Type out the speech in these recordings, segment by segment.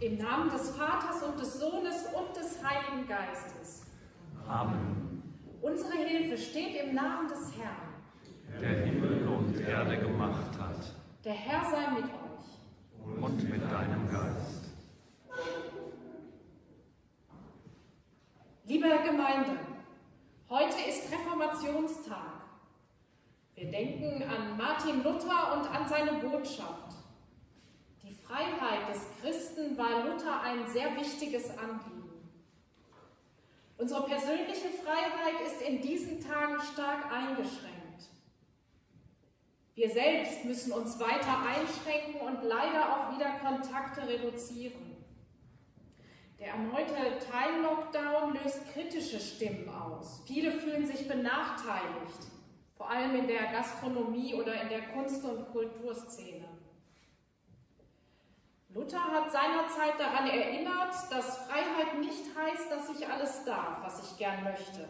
Im Namen des Vaters und des Sohnes und des Heiligen Geistes. Amen. Unsere Hilfe steht im Namen des Herrn, Der Himmel und Erde gemacht hat. der Herr sei mit euch. Und mit deinem Geist. Liebe Gemeinde, heute ist Reformationstag. Wir denken an Martin Luther und an seine Botschaft. Freiheit des Christen war Luther ein sehr wichtiges Anliegen. Unsere persönliche Freiheit ist in diesen Tagen stark eingeschränkt. Wir selbst müssen uns weiter einschränken und leider auch wieder Kontakte reduzieren. Der erneute Teil-Lockdown löst kritische Stimmen aus. Viele fühlen sich benachteiligt, vor allem in der Gastronomie oder in der Kunst- und Kulturszene. Luther hat seinerzeit daran erinnert, dass Freiheit nicht heißt, dass ich alles darf, was ich gern möchte.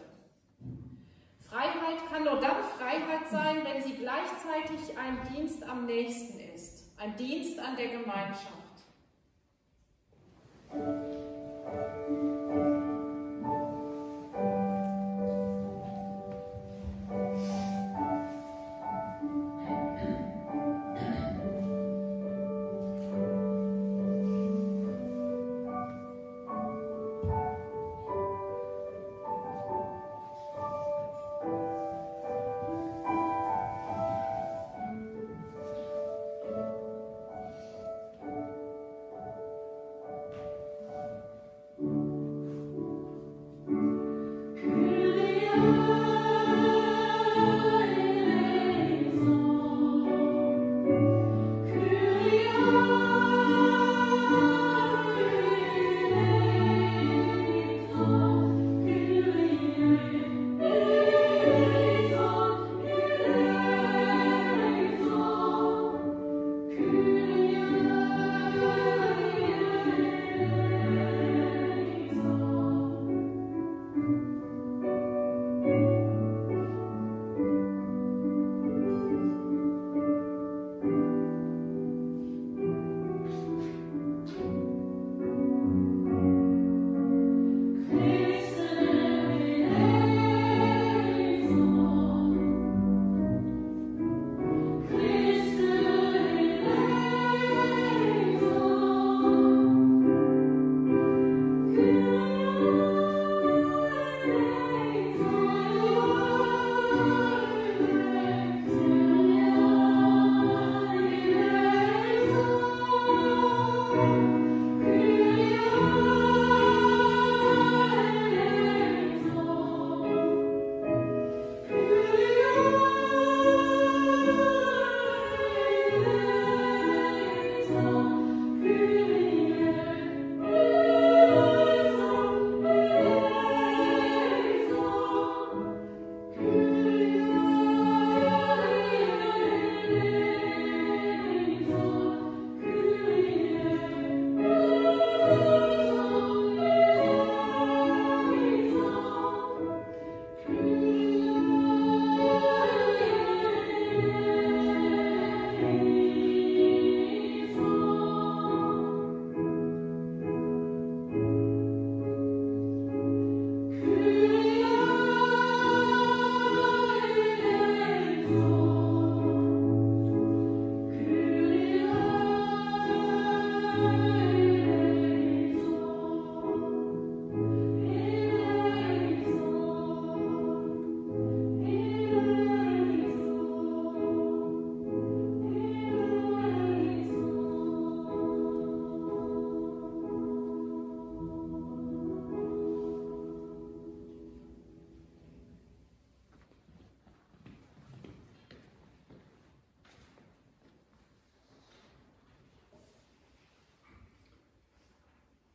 Freiheit kann nur dann Freiheit sein, wenn sie gleichzeitig ein Dienst am nächsten ist, ein Dienst an der Gemeinschaft.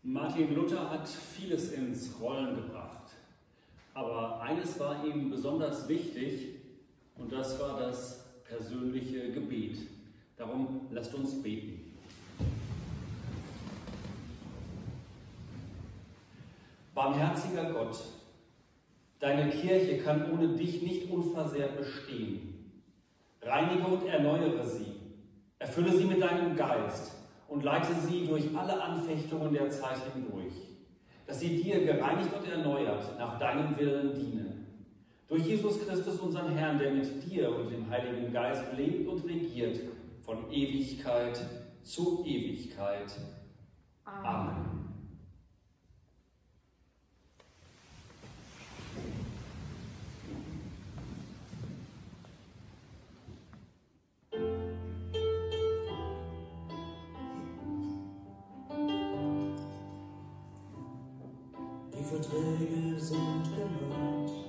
Martin Luther hat vieles ins Rollen gebracht. Aber eines war ihm besonders wichtig und das war das persönliche Gebet. Darum lasst uns beten. Barmherziger Gott, deine Kirche kann ohne dich nicht unversehrt bestehen. Reinige und erneuere sie, erfülle sie mit deinem Geist und leite sie durch alle Anfechtungen der Zeit hindurch, dass sie dir gereinigt und erneuert nach deinem Willen dienen. Durch Jesus Christus, unseren Herrn, der mit dir und dem Heiligen Geist lebt und regiert von Ewigkeit zu Ewigkeit. Amen. Verträge sind gemacht.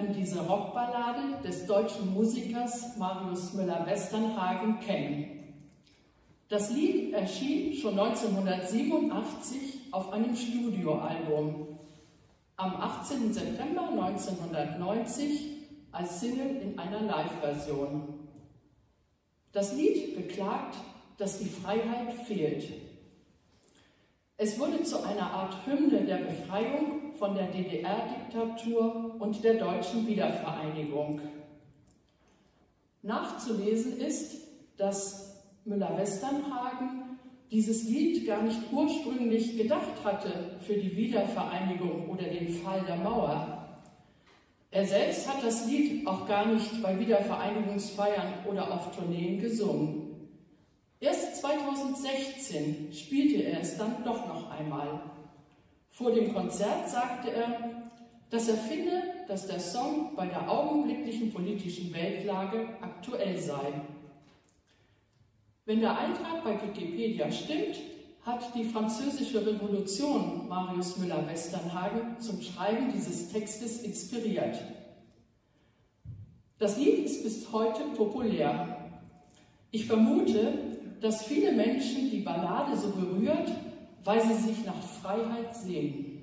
Werden diese Rockballade des deutschen Musikers Marius Müller-Westernhagen kennen. Das Lied erschien schon 1987 auf einem Studioalbum. Am 18. September 1990 als Single in einer Live-Version. Das Lied beklagt, dass die Freiheit fehlt. Es wurde zu einer Art Hymne der Befreiung von der DDR-Diktatur und der deutschen Wiedervereinigung. Nachzulesen ist, dass Müller-Westernhagen dieses Lied gar nicht ursprünglich gedacht hatte für die Wiedervereinigung oder den Fall der Mauer. Er selbst hat das Lied auch gar nicht bei Wiedervereinigungsfeiern oder auf Tourneen gesungen. Erst 2016 spielte er es dann doch noch einmal. Vor dem Konzert sagte er, dass er finde, dass der Song bei der augenblicklichen politischen Weltlage aktuell sei. Wenn der Eintrag bei Wikipedia stimmt, hat die französische Revolution Marius Müller-Westernhagen zum Schreiben dieses Textes inspiriert. Das Lied ist bis heute populär. Ich vermute, dass viele Menschen die Ballade so berührt, weil sie sich nach Freiheit sehen.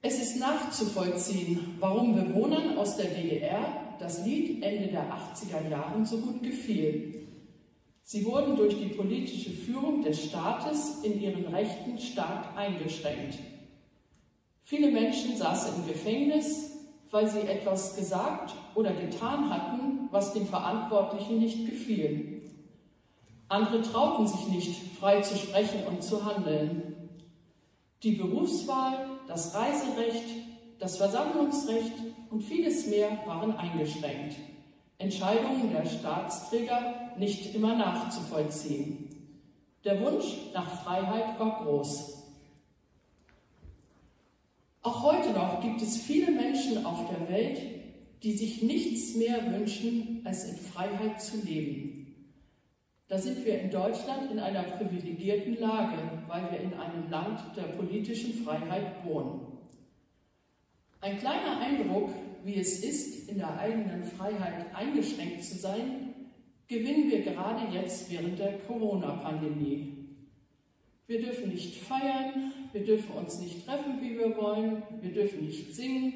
Es ist nachzuvollziehen, warum Bewohnern aus der DDR das Lied Ende der 80er Jahre so gut gefiel. Sie wurden durch die politische Führung des Staates in ihren Rechten stark eingeschränkt. Viele Menschen saßen im Gefängnis, weil sie etwas gesagt oder getan hatten, was den Verantwortlichen nicht gefiel. Andere trauten sich nicht, frei zu sprechen und zu handeln. Die Berufswahl, das Reiserecht, das Versammlungsrecht und vieles mehr waren eingeschränkt. Entscheidungen der Staatsträger nicht immer nachzuvollziehen. Der Wunsch nach Freiheit war groß. Auch heute noch gibt es viele Menschen auf der Welt, die sich nichts mehr wünschen, als in Freiheit zu leben. Da sind wir in Deutschland in einer privilegierten Lage, weil wir in einem Land der politischen Freiheit wohnen. Ein kleiner Eindruck, wie es ist, in der eigenen Freiheit eingeschränkt zu sein, gewinnen wir gerade jetzt während der Corona-Pandemie. Wir dürfen nicht feiern, wir dürfen uns nicht treffen, wie wir wollen, wir dürfen nicht singen,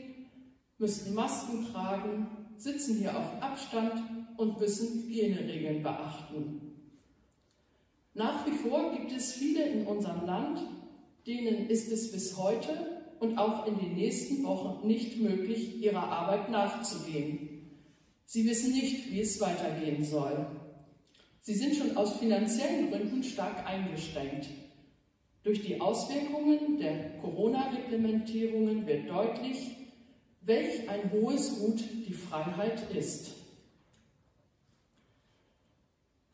müssen Masken tragen, sitzen hier auf Abstand und müssen Hygieneregeln beachten. Nach wie vor gibt es viele in unserem Land, denen ist es bis heute und auch in den nächsten Wochen nicht möglich, ihrer Arbeit nachzugehen. Sie wissen nicht, wie es weitergehen soll. Sie sind schon aus finanziellen Gründen stark eingeschränkt. Durch die Auswirkungen der Corona-Reglementierungen wird deutlich, welch ein hohes Gut die Freiheit ist.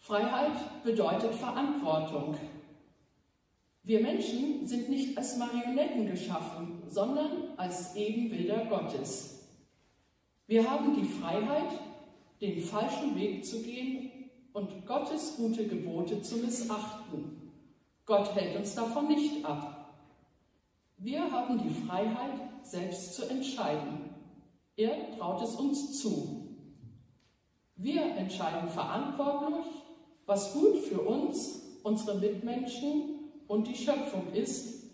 Freiheit bedeutet Verantwortung. Wir Menschen sind nicht als Marionetten geschaffen, sondern als Ebenbilder Gottes. Wir haben die Freiheit, den falschen Weg zu gehen und Gottes gute Gebote zu missachten. Gott hält uns davon nicht ab. Wir haben die Freiheit, selbst zu entscheiden. Er traut es uns zu. Wir entscheiden verantwortlich, was gut für uns, unsere Mitmenschen und die Schöpfung ist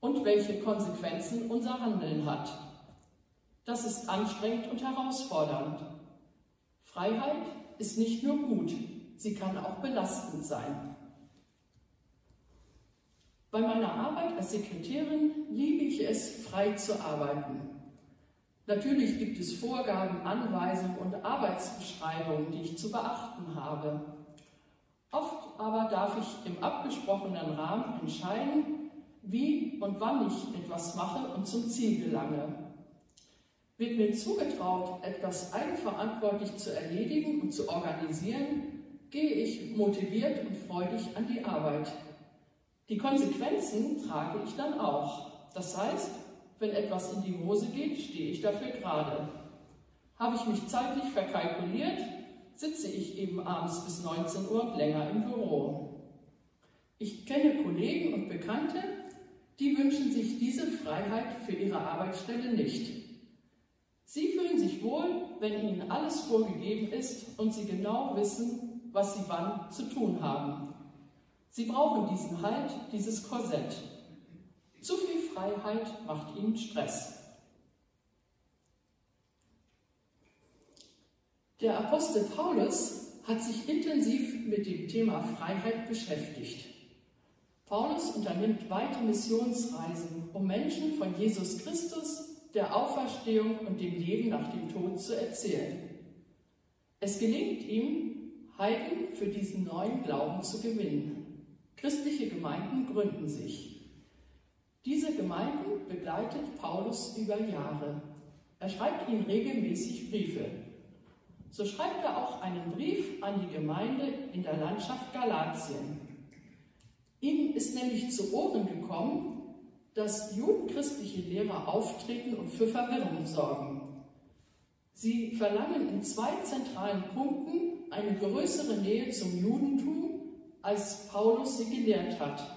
und welche Konsequenzen unser Handeln hat. Das ist anstrengend und herausfordernd. Freiheit ist nicht nur gut, sie kann auch belastend sein. Bei meiner Arbeit als Sekretärin liebe ich es, frei zu arbeiten. Natürlich gibt es Vorgaben, Anweisungen und Arbeitsbeschreibungen, die ich zu beachten habe. Oft aber darf ich im abgesprochenen Rahmen entscheiden, wie und wann ich etwas mache und zum Ziel gelange. Wird mir zugetraut, etwas eigenverantwortlich zu erledigen und zu organisieren, gehe ich motiviert und freudig an die Arbeit. Die Konsequenzen trage ich dann auch. Das heißt, wenn etwas in die Hose geht, stehe ich dafür gerade. Habe ich mich zeitlich verkalkuliert, sitze ich eben abends bis 19 Uhr länger im Büro. Ich kenne Kollegen und Bekannte, die wünschen sich diese Freiheit für ihre Arbeitsstelle nicht. Sie fühlen sich wohl, wenn ihnen alles vorgegeben ist und sie genau wissen, was sie wann zu tun haben. Sie brauchen diesen Halt, dieses Korsett. Zu viel Freiheit macht ihnen Stress. Der Apostel Paulus hat sich intensiv mit dem Thema Freiheit beschäftigt. Paulus unternimmt weite Missionsreisen, um Menschen von Jesus Christus der Auferstehung und dem Leben nach dem Tod zu erzählen. Es gelingt ihm, Heiden für diesen neuen Glauben zu gewinnen. Christliche Gemeinden gründen sich. Diese Gemeinden begleitet Paulus über Jahre. Er schreibt ihnen regelmäßig Briefe. So schreibt er auch einen Brief an die Gemeinde in der Landschaft Galatien. Ihm ist nämlich zu Ohren gekommen, dass judenchristliche Lehrer auftreten und für Verwirrung sorgen. Sie verlangen in zwei zentralen Punkten eine größere Nähe zum Judentum, als Paulus sie gelehrt hat,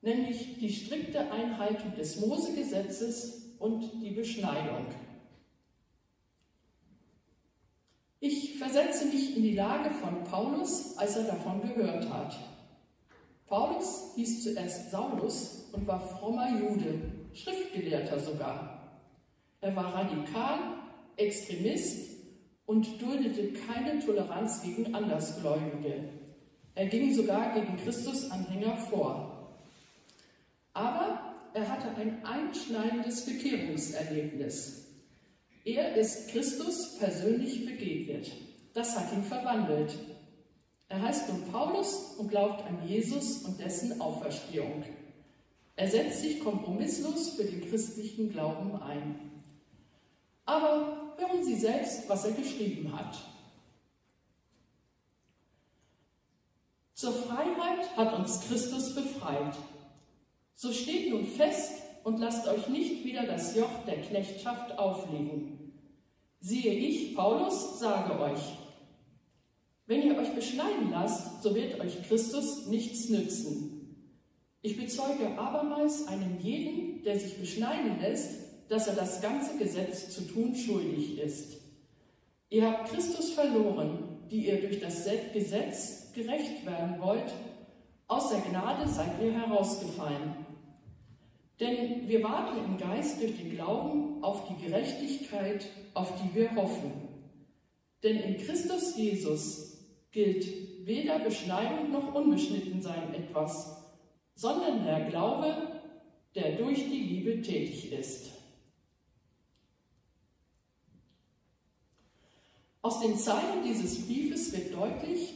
nämlich die strikte Einhaltung des Mosegesetzes und die Beschneidung. Ich versetze mich in die Lage von Paulus, als er davon gehört hat. Paulus hieß zuerst Saulus und war frommer Jude, Schriftgelehrter sogar. Er war radikal, Extremist und duldete keine Toleranz gegen Andersgläubige. Er ging sogar gegen Christusanhänger vor. Aber er hatte ein einschneidendes Bekehrungserlebnis. Er ist Christus persönlich begegnet. Das hat ihn verwandelt. Er heißt nun Paulus und glaubt an Jesus und dessen Auferstehung. Er setzt sich kompromisslos für den christlichen Glauben ein. Aber hören Sie selbst, was er geschrieben hat. Zur Freiheit hat uns Christus befreit. So steht nun fest und lasst euch nicht wieder das Joch der Knechtschaft auflegen. Siehe ich, Paulus, sage euch, wenn ihr euch beschneiden lasst, so wird euch Christus nichts nützen. Ich bezeuge abermals einem jeden, der sich beschneiden lässt, dass er das ganze Gesetz zu tun schuldig ist. Ihr habt Christus verloren, die ihr durch das Gesetz gerecht werden wollt. Aus der Gnade seid ihr herausgefallen. Denn wir warten im Geist durch den Glauben auf die Gerechtigkeit, auf die wir hoffen. Denn in Christus Jesus gilt weder Beschneidung noch Unbeschnittensein etwas, sondern der Glaube, der durch die Liebe tätig ist. Aus den Zeilen dieses Briefes wird deutlich,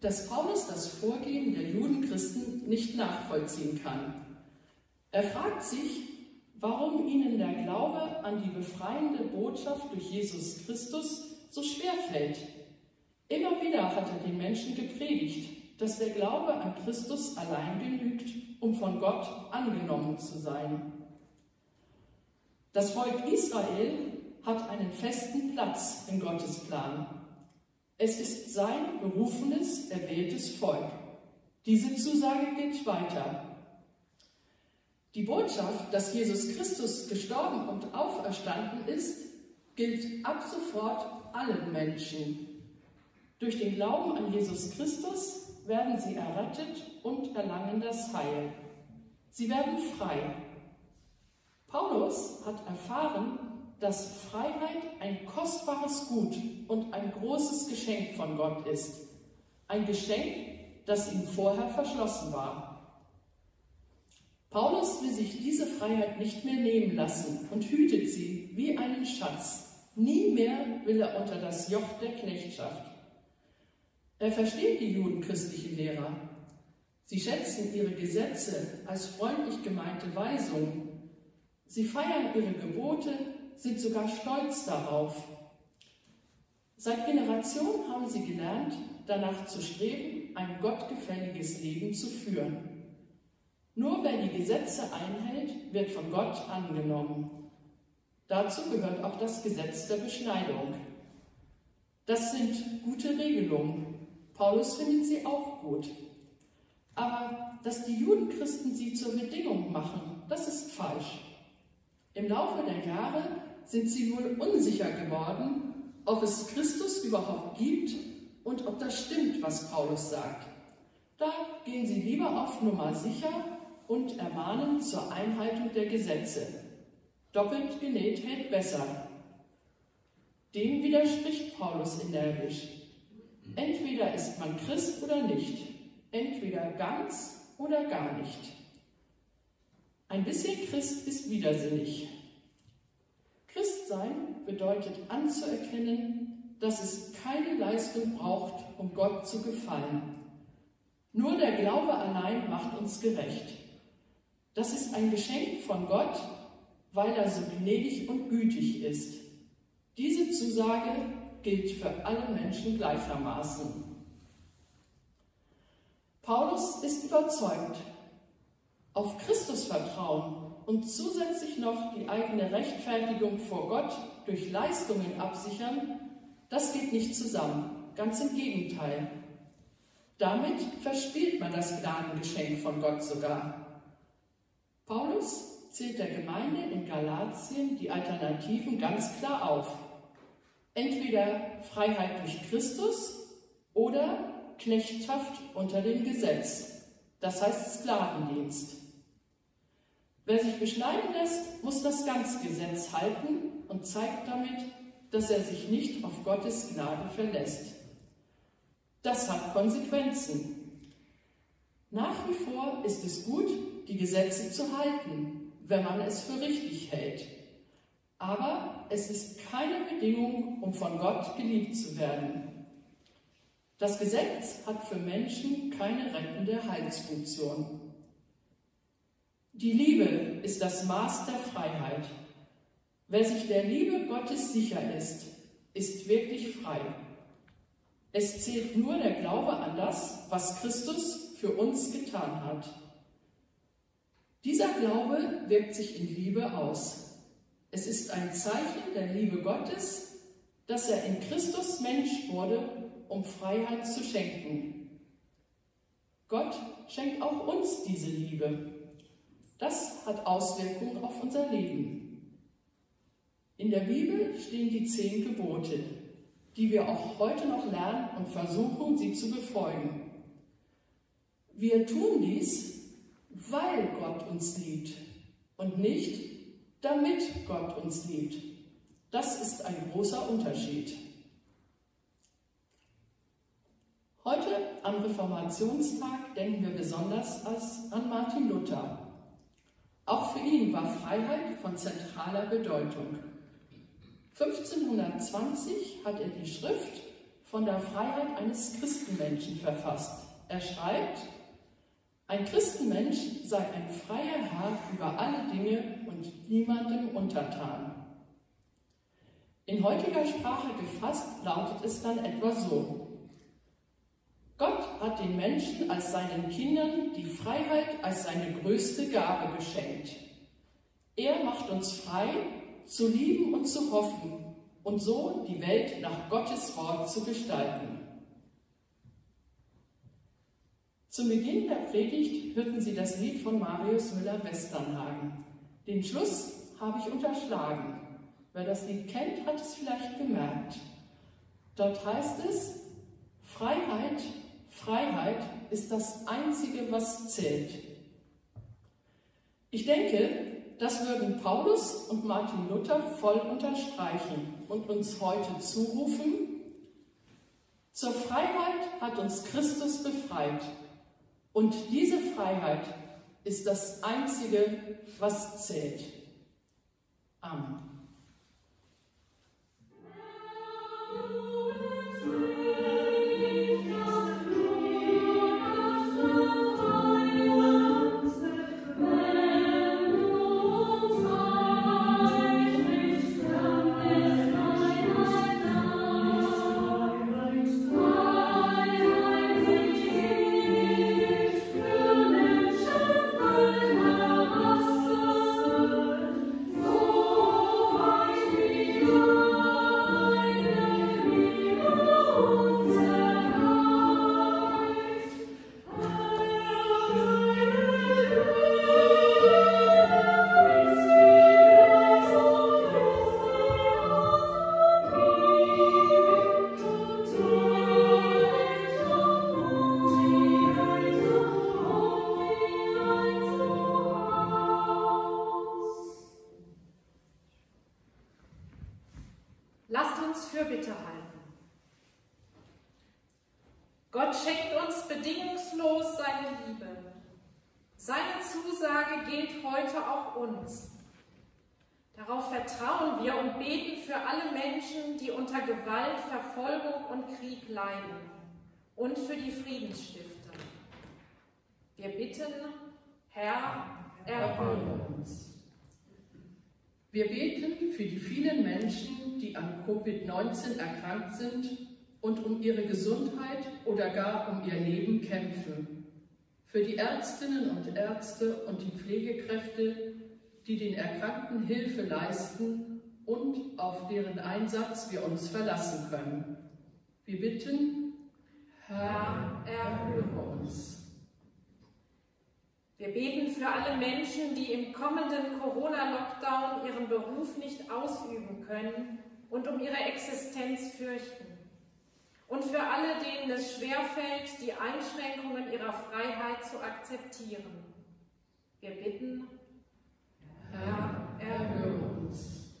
dass Paulus das Vorgehen der Judenchristen nicht nachvollziehen kann. Er fragt sich, warum ihnen der Glaube an die befreiende Botschaft durch Jesus Christus so schwer fällt. Immer wieder hat er den Menschen gepredigt, dass der Glaube an Christus allein genügt, um von Gott angenommen zu sein. Das Volk Israel hat einen festen Platz in Gottes Plan. Es ist sein berufenes, erwähltes Volk. Diese Zusage gilt weiter. Die Botschaft, dass Jesus Christus gestorben und auferstanden ist, gilt ab sofort allen Menschen. Durch den Glauben an Jesus Christus werden sie errettet und erlangen das Heil. Sie werden frei. Paulus hat erfahren, dass Freiheit ein kostbares Gut und ein großes Geschenk von Gott ist. Ein Geschenk, das ihm vorher verschlossen war. Paulus will sich diese Freiheit nicht mehr nehmen lassen und hütet sie wie einen Schatz. Nie mehr will er unter das Joch der Knechtschaft. Er versteht die judenchristlichen Lehrer. Sie schätzen ihre Gesetze als freundlich gemeinte Weisungen. Sie feiern ihre Gebote, sind sogar stolz darauf. Seit Generationen haben sie gelernt, danach zu streben, ein gottgefälliges Leben zu führen. Nur wer die Gesetze einhält, wird von Gott angenommen. Dazu gehört auch das Gesetz der Beschneidung. Das sind gute Regelungen. Paulus findet sie auch gut. Aber dass die Judenchristen sie zur Bedingung machen, das ist falsch. Im Laufe der Jahre sind sie wohl unsicher geworden, ob es Christus überhaupt gibt und ob das stimmt, was Paulus sagt. Da gehen sie lieber auf Nummer sicher und ermahnen zur Einhaltung der Gesetze. Doppelt genäht hält besser. Dem widerspricht Paulus energisch. Entweder ist man Christ oder nicht, entweder ganz oder gar nicht. Ein bisschen Christ ist widersinnig. Christsein bedeutet anzuerkennen, dass es keine Leistung braucht, um Gott zu gefallen. Nur der Glaube allein macht uns gerecht. Das ist ein Geschenk von Gott, weil er so gnädig und gütig ist. Diese Zusage gilt für alle Menschen gleichermaßen. Paulus ist überzeugt, auf Christus vertrauen und zusätzlich noch die eigene Rechtfertigung vor Gott durch Leistungen absichern, das geht nicht zusammen, ganz im Gegenteil. Damit verspielt man das Gnadengeschenk von Gott sogar. Paulus zählt der Gemeinde in Galatien die Alternativen ganz klar auf. Entweder Freiheit durch Christus oder Knechtschaft unter dem Gesetz, das heißt Sklavendienst. Wer sich beschneiden lässt, muss das ganze Gesetz halten und zeigt damit, dass er sich nicht auf Gottes Gnade verlässt. Das hat Konsequenzen. Nach wie vor ist es gut, die Gesetze zu halten, wenn man es für richtig hält. Aber es ist keine Bedingung, um von Gott geliebt zu werden. Das Gesetz hat für Menschen keine rettende Heilsfunktion. Die Liebe ist das Maß der Freiheit. Wer sich der Liebe Gottes sicher ist, ist wirklich frei. Es zählt nur der Glaube an das, was Christus für uns getan hat. Dieser Glaube wirkt sich in Liebe aus. Es ist ein Zeichen der Liebe Gottes, dass er in Christus Mensch wurde, um Freiheit zu schenken. Gott schenkt auch uns diese Liebe. Das hat Auswirkungen auf unser Leben. In der Bibel stehen die zehn Gebote, die wir auch heute noch lernen und versuchen, sie zu befolgen. Wir tun dies, weil Gott uns liebt und nicht damit Gott uns liebt. Das ist ein großer Unterschied. Heute am Reformationstag denken wir besonders an Martin Luther. Auch für ihn war Freiheit von zentraler Bedeutung. 1520 hat er die Schrift von der Freiheit eines Christenmenschen verfasst. Er schreibt, ein Christenmensch sei ein freier Herr über alle Dinge und niemandem untertan. In heutiger Sprache gefasst lautet es dann etwa so. Gott hat den Menschen als seinen Kindern die Freiheit als seine größte Gabe geschenkt. Er macht uns frei, zu lieben und zu hoffen und so die Welt nach Gottes Wort zu gestalten. Zum Beginn der Predigt hörten Sie das Lied von Marius Müller-Westernhagen. Den Schluss habe ich unterschlagen. Wer das Lied kennt, hat es vielleicht gemerkt. Dort heißt es, Freiheit Freiheit ist das Einzige, was zählt. Ich denke, das würden Paulus und Martin Luther voll unterstreichen und uns heute zurufen, zur Freiheit hat uns Christus befreit und diese Freiheit ist das Einzige, was zählt. Amen. Wir beten für die vielen Menschen, die an Covid-19 erkrankt sind und um ihre Gesundheit oder gar um ihr Leben kämpfen. Für die Ärztinnen und Ärzte und die Pflegekräfte, die den Erkrankten Hilfe leisten und auf deren Einsatz wir uns verlassen können. Wir bitten, Herr, erhöre uns. Wir beten für alle Menschen, die im kommenden Corona-Lockdown ihren Beruf nicht ausüben können und um ihre Existenz fürchten. Und für alle, denen es schwerfällt, die Einschränkungen ihrer Freiheit zu akzeptieren. Wir bitten, Herr, erhöre uns.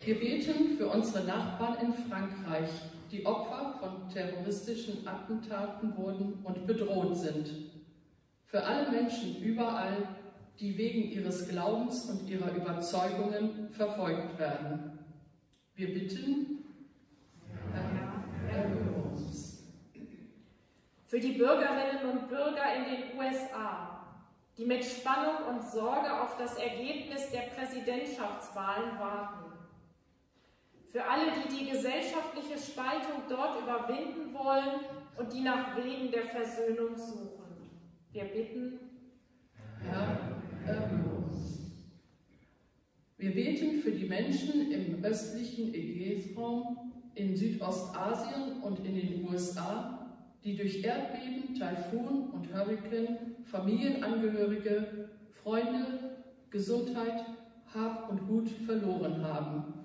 Wir beten für unsere Nachbarn in Frankreich, die Opfer von terroristischen Attentaten wurden und bedroht sind für alle Menschen überall, die wegen ihres Glaubens und ihrer Überzeugungen verfolgt werden. Wir bitten, Herr, erhöre uns. Für die Bürgerinnen und Bürger in den USA, die mit Spannung und Sorge auf das Ergebnis der Präsidentschaftswahlen warten. Für alle, die die gesellschaftliche Spaltung dort überwinden wollen und die nach Wegen der Versöhnung suchen. Wir bitten, Herr, erhöre uns. Wir beten für die Menschen im östlichen Ägäisraum, in Südostasien und in den USA, die durch Erdbeben, Taifun und Hurrikan Familienangehörige, Freunde, Gesundheit, Hab und Gut verloren haben.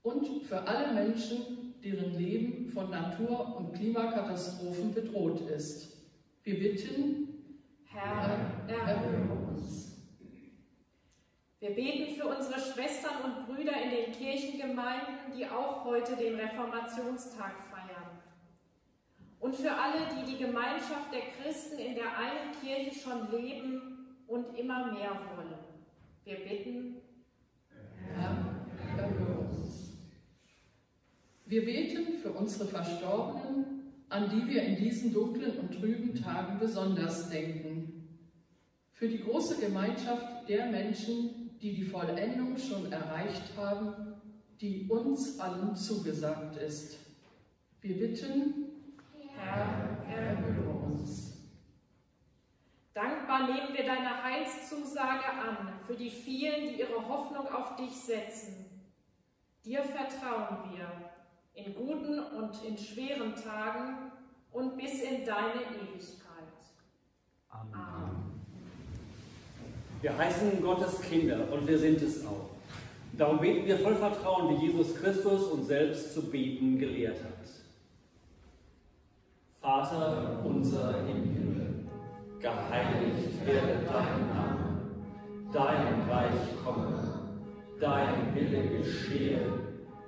Und für alle Menschen, deren Leben von Natur- und Klimakatastrophen bedroht ist. Wir bitten, Herr, erhöre uns. Wir beten für unsere Schwestern und Brüder in den Kirchengemeinden, die auch heute den Reformationstag feiern. Und für alle, die die Gemeinschaft der Christen in der einen Kirche schon leben und immer mehr wollen. Wir bitten, Herr, erhöre uns. Wir beten für unsere Verstorbenen, an die wir in diesen dunklen und trüben Tagen besonders denken. Für die große Gemeinschaft der Menschen, die die Vollendung schon erreicht haben, die uns allen zugesagt ist. Wir bitten, Herr, erhöre uns. Dankbar nehmen wir deine Heilszusage an für die vielen, die ihre Hoffnung auf dich setzen. Dir vertrauen wir in guten und in schweren Tagen und bis in deine Ewigkeit. Amen. Amen. Wir heißen Gottes Kinder und wir sind es auch. Darum beten wir voll Vertrauen, wie Jesus Christus uns selbst zu beten gelehrt hat. Vater unser im Himmel, geheiligt werde dein Name, dein Reich komme, dein Wille geschehe,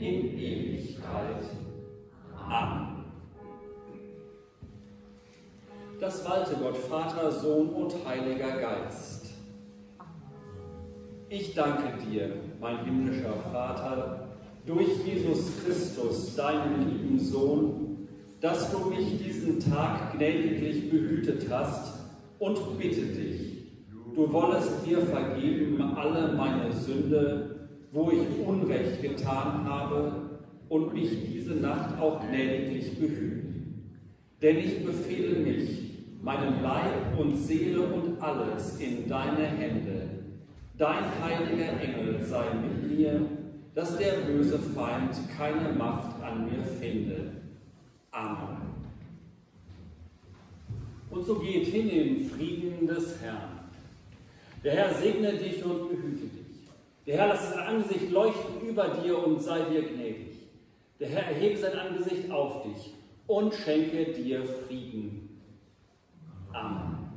in Ewigkeit. Amen. Das walte Gott, Vater, Sohn und Heiliger Geist. Ich danke dir, mein himmlischer Vater, durch Jesus Christus, deinen lieben Sohn, dass du mich diesen Tag gnädiglich behütet hast und bitte dich, du wollest mir vergeben alle meine Sünde, wo ich Unrecht getan habe und mich diese Nacht auch gnädiglich behüten. Denn ich befehle mich, meinen Leib und Seele und alles in deine Hände. Dein heiliger Engel sei mit mir, dass der böse Feind keine Macht an mir finde. Amen. Und so geht hin im Frieden des Herrn. Der Herr segne dich und behüte dich. Der Herr lasse sein Angesicht leuchten über dir und sei dir gnädig. Der Herr erhebe sein Angesicht auf dich und schenke dir Frieden. Amen.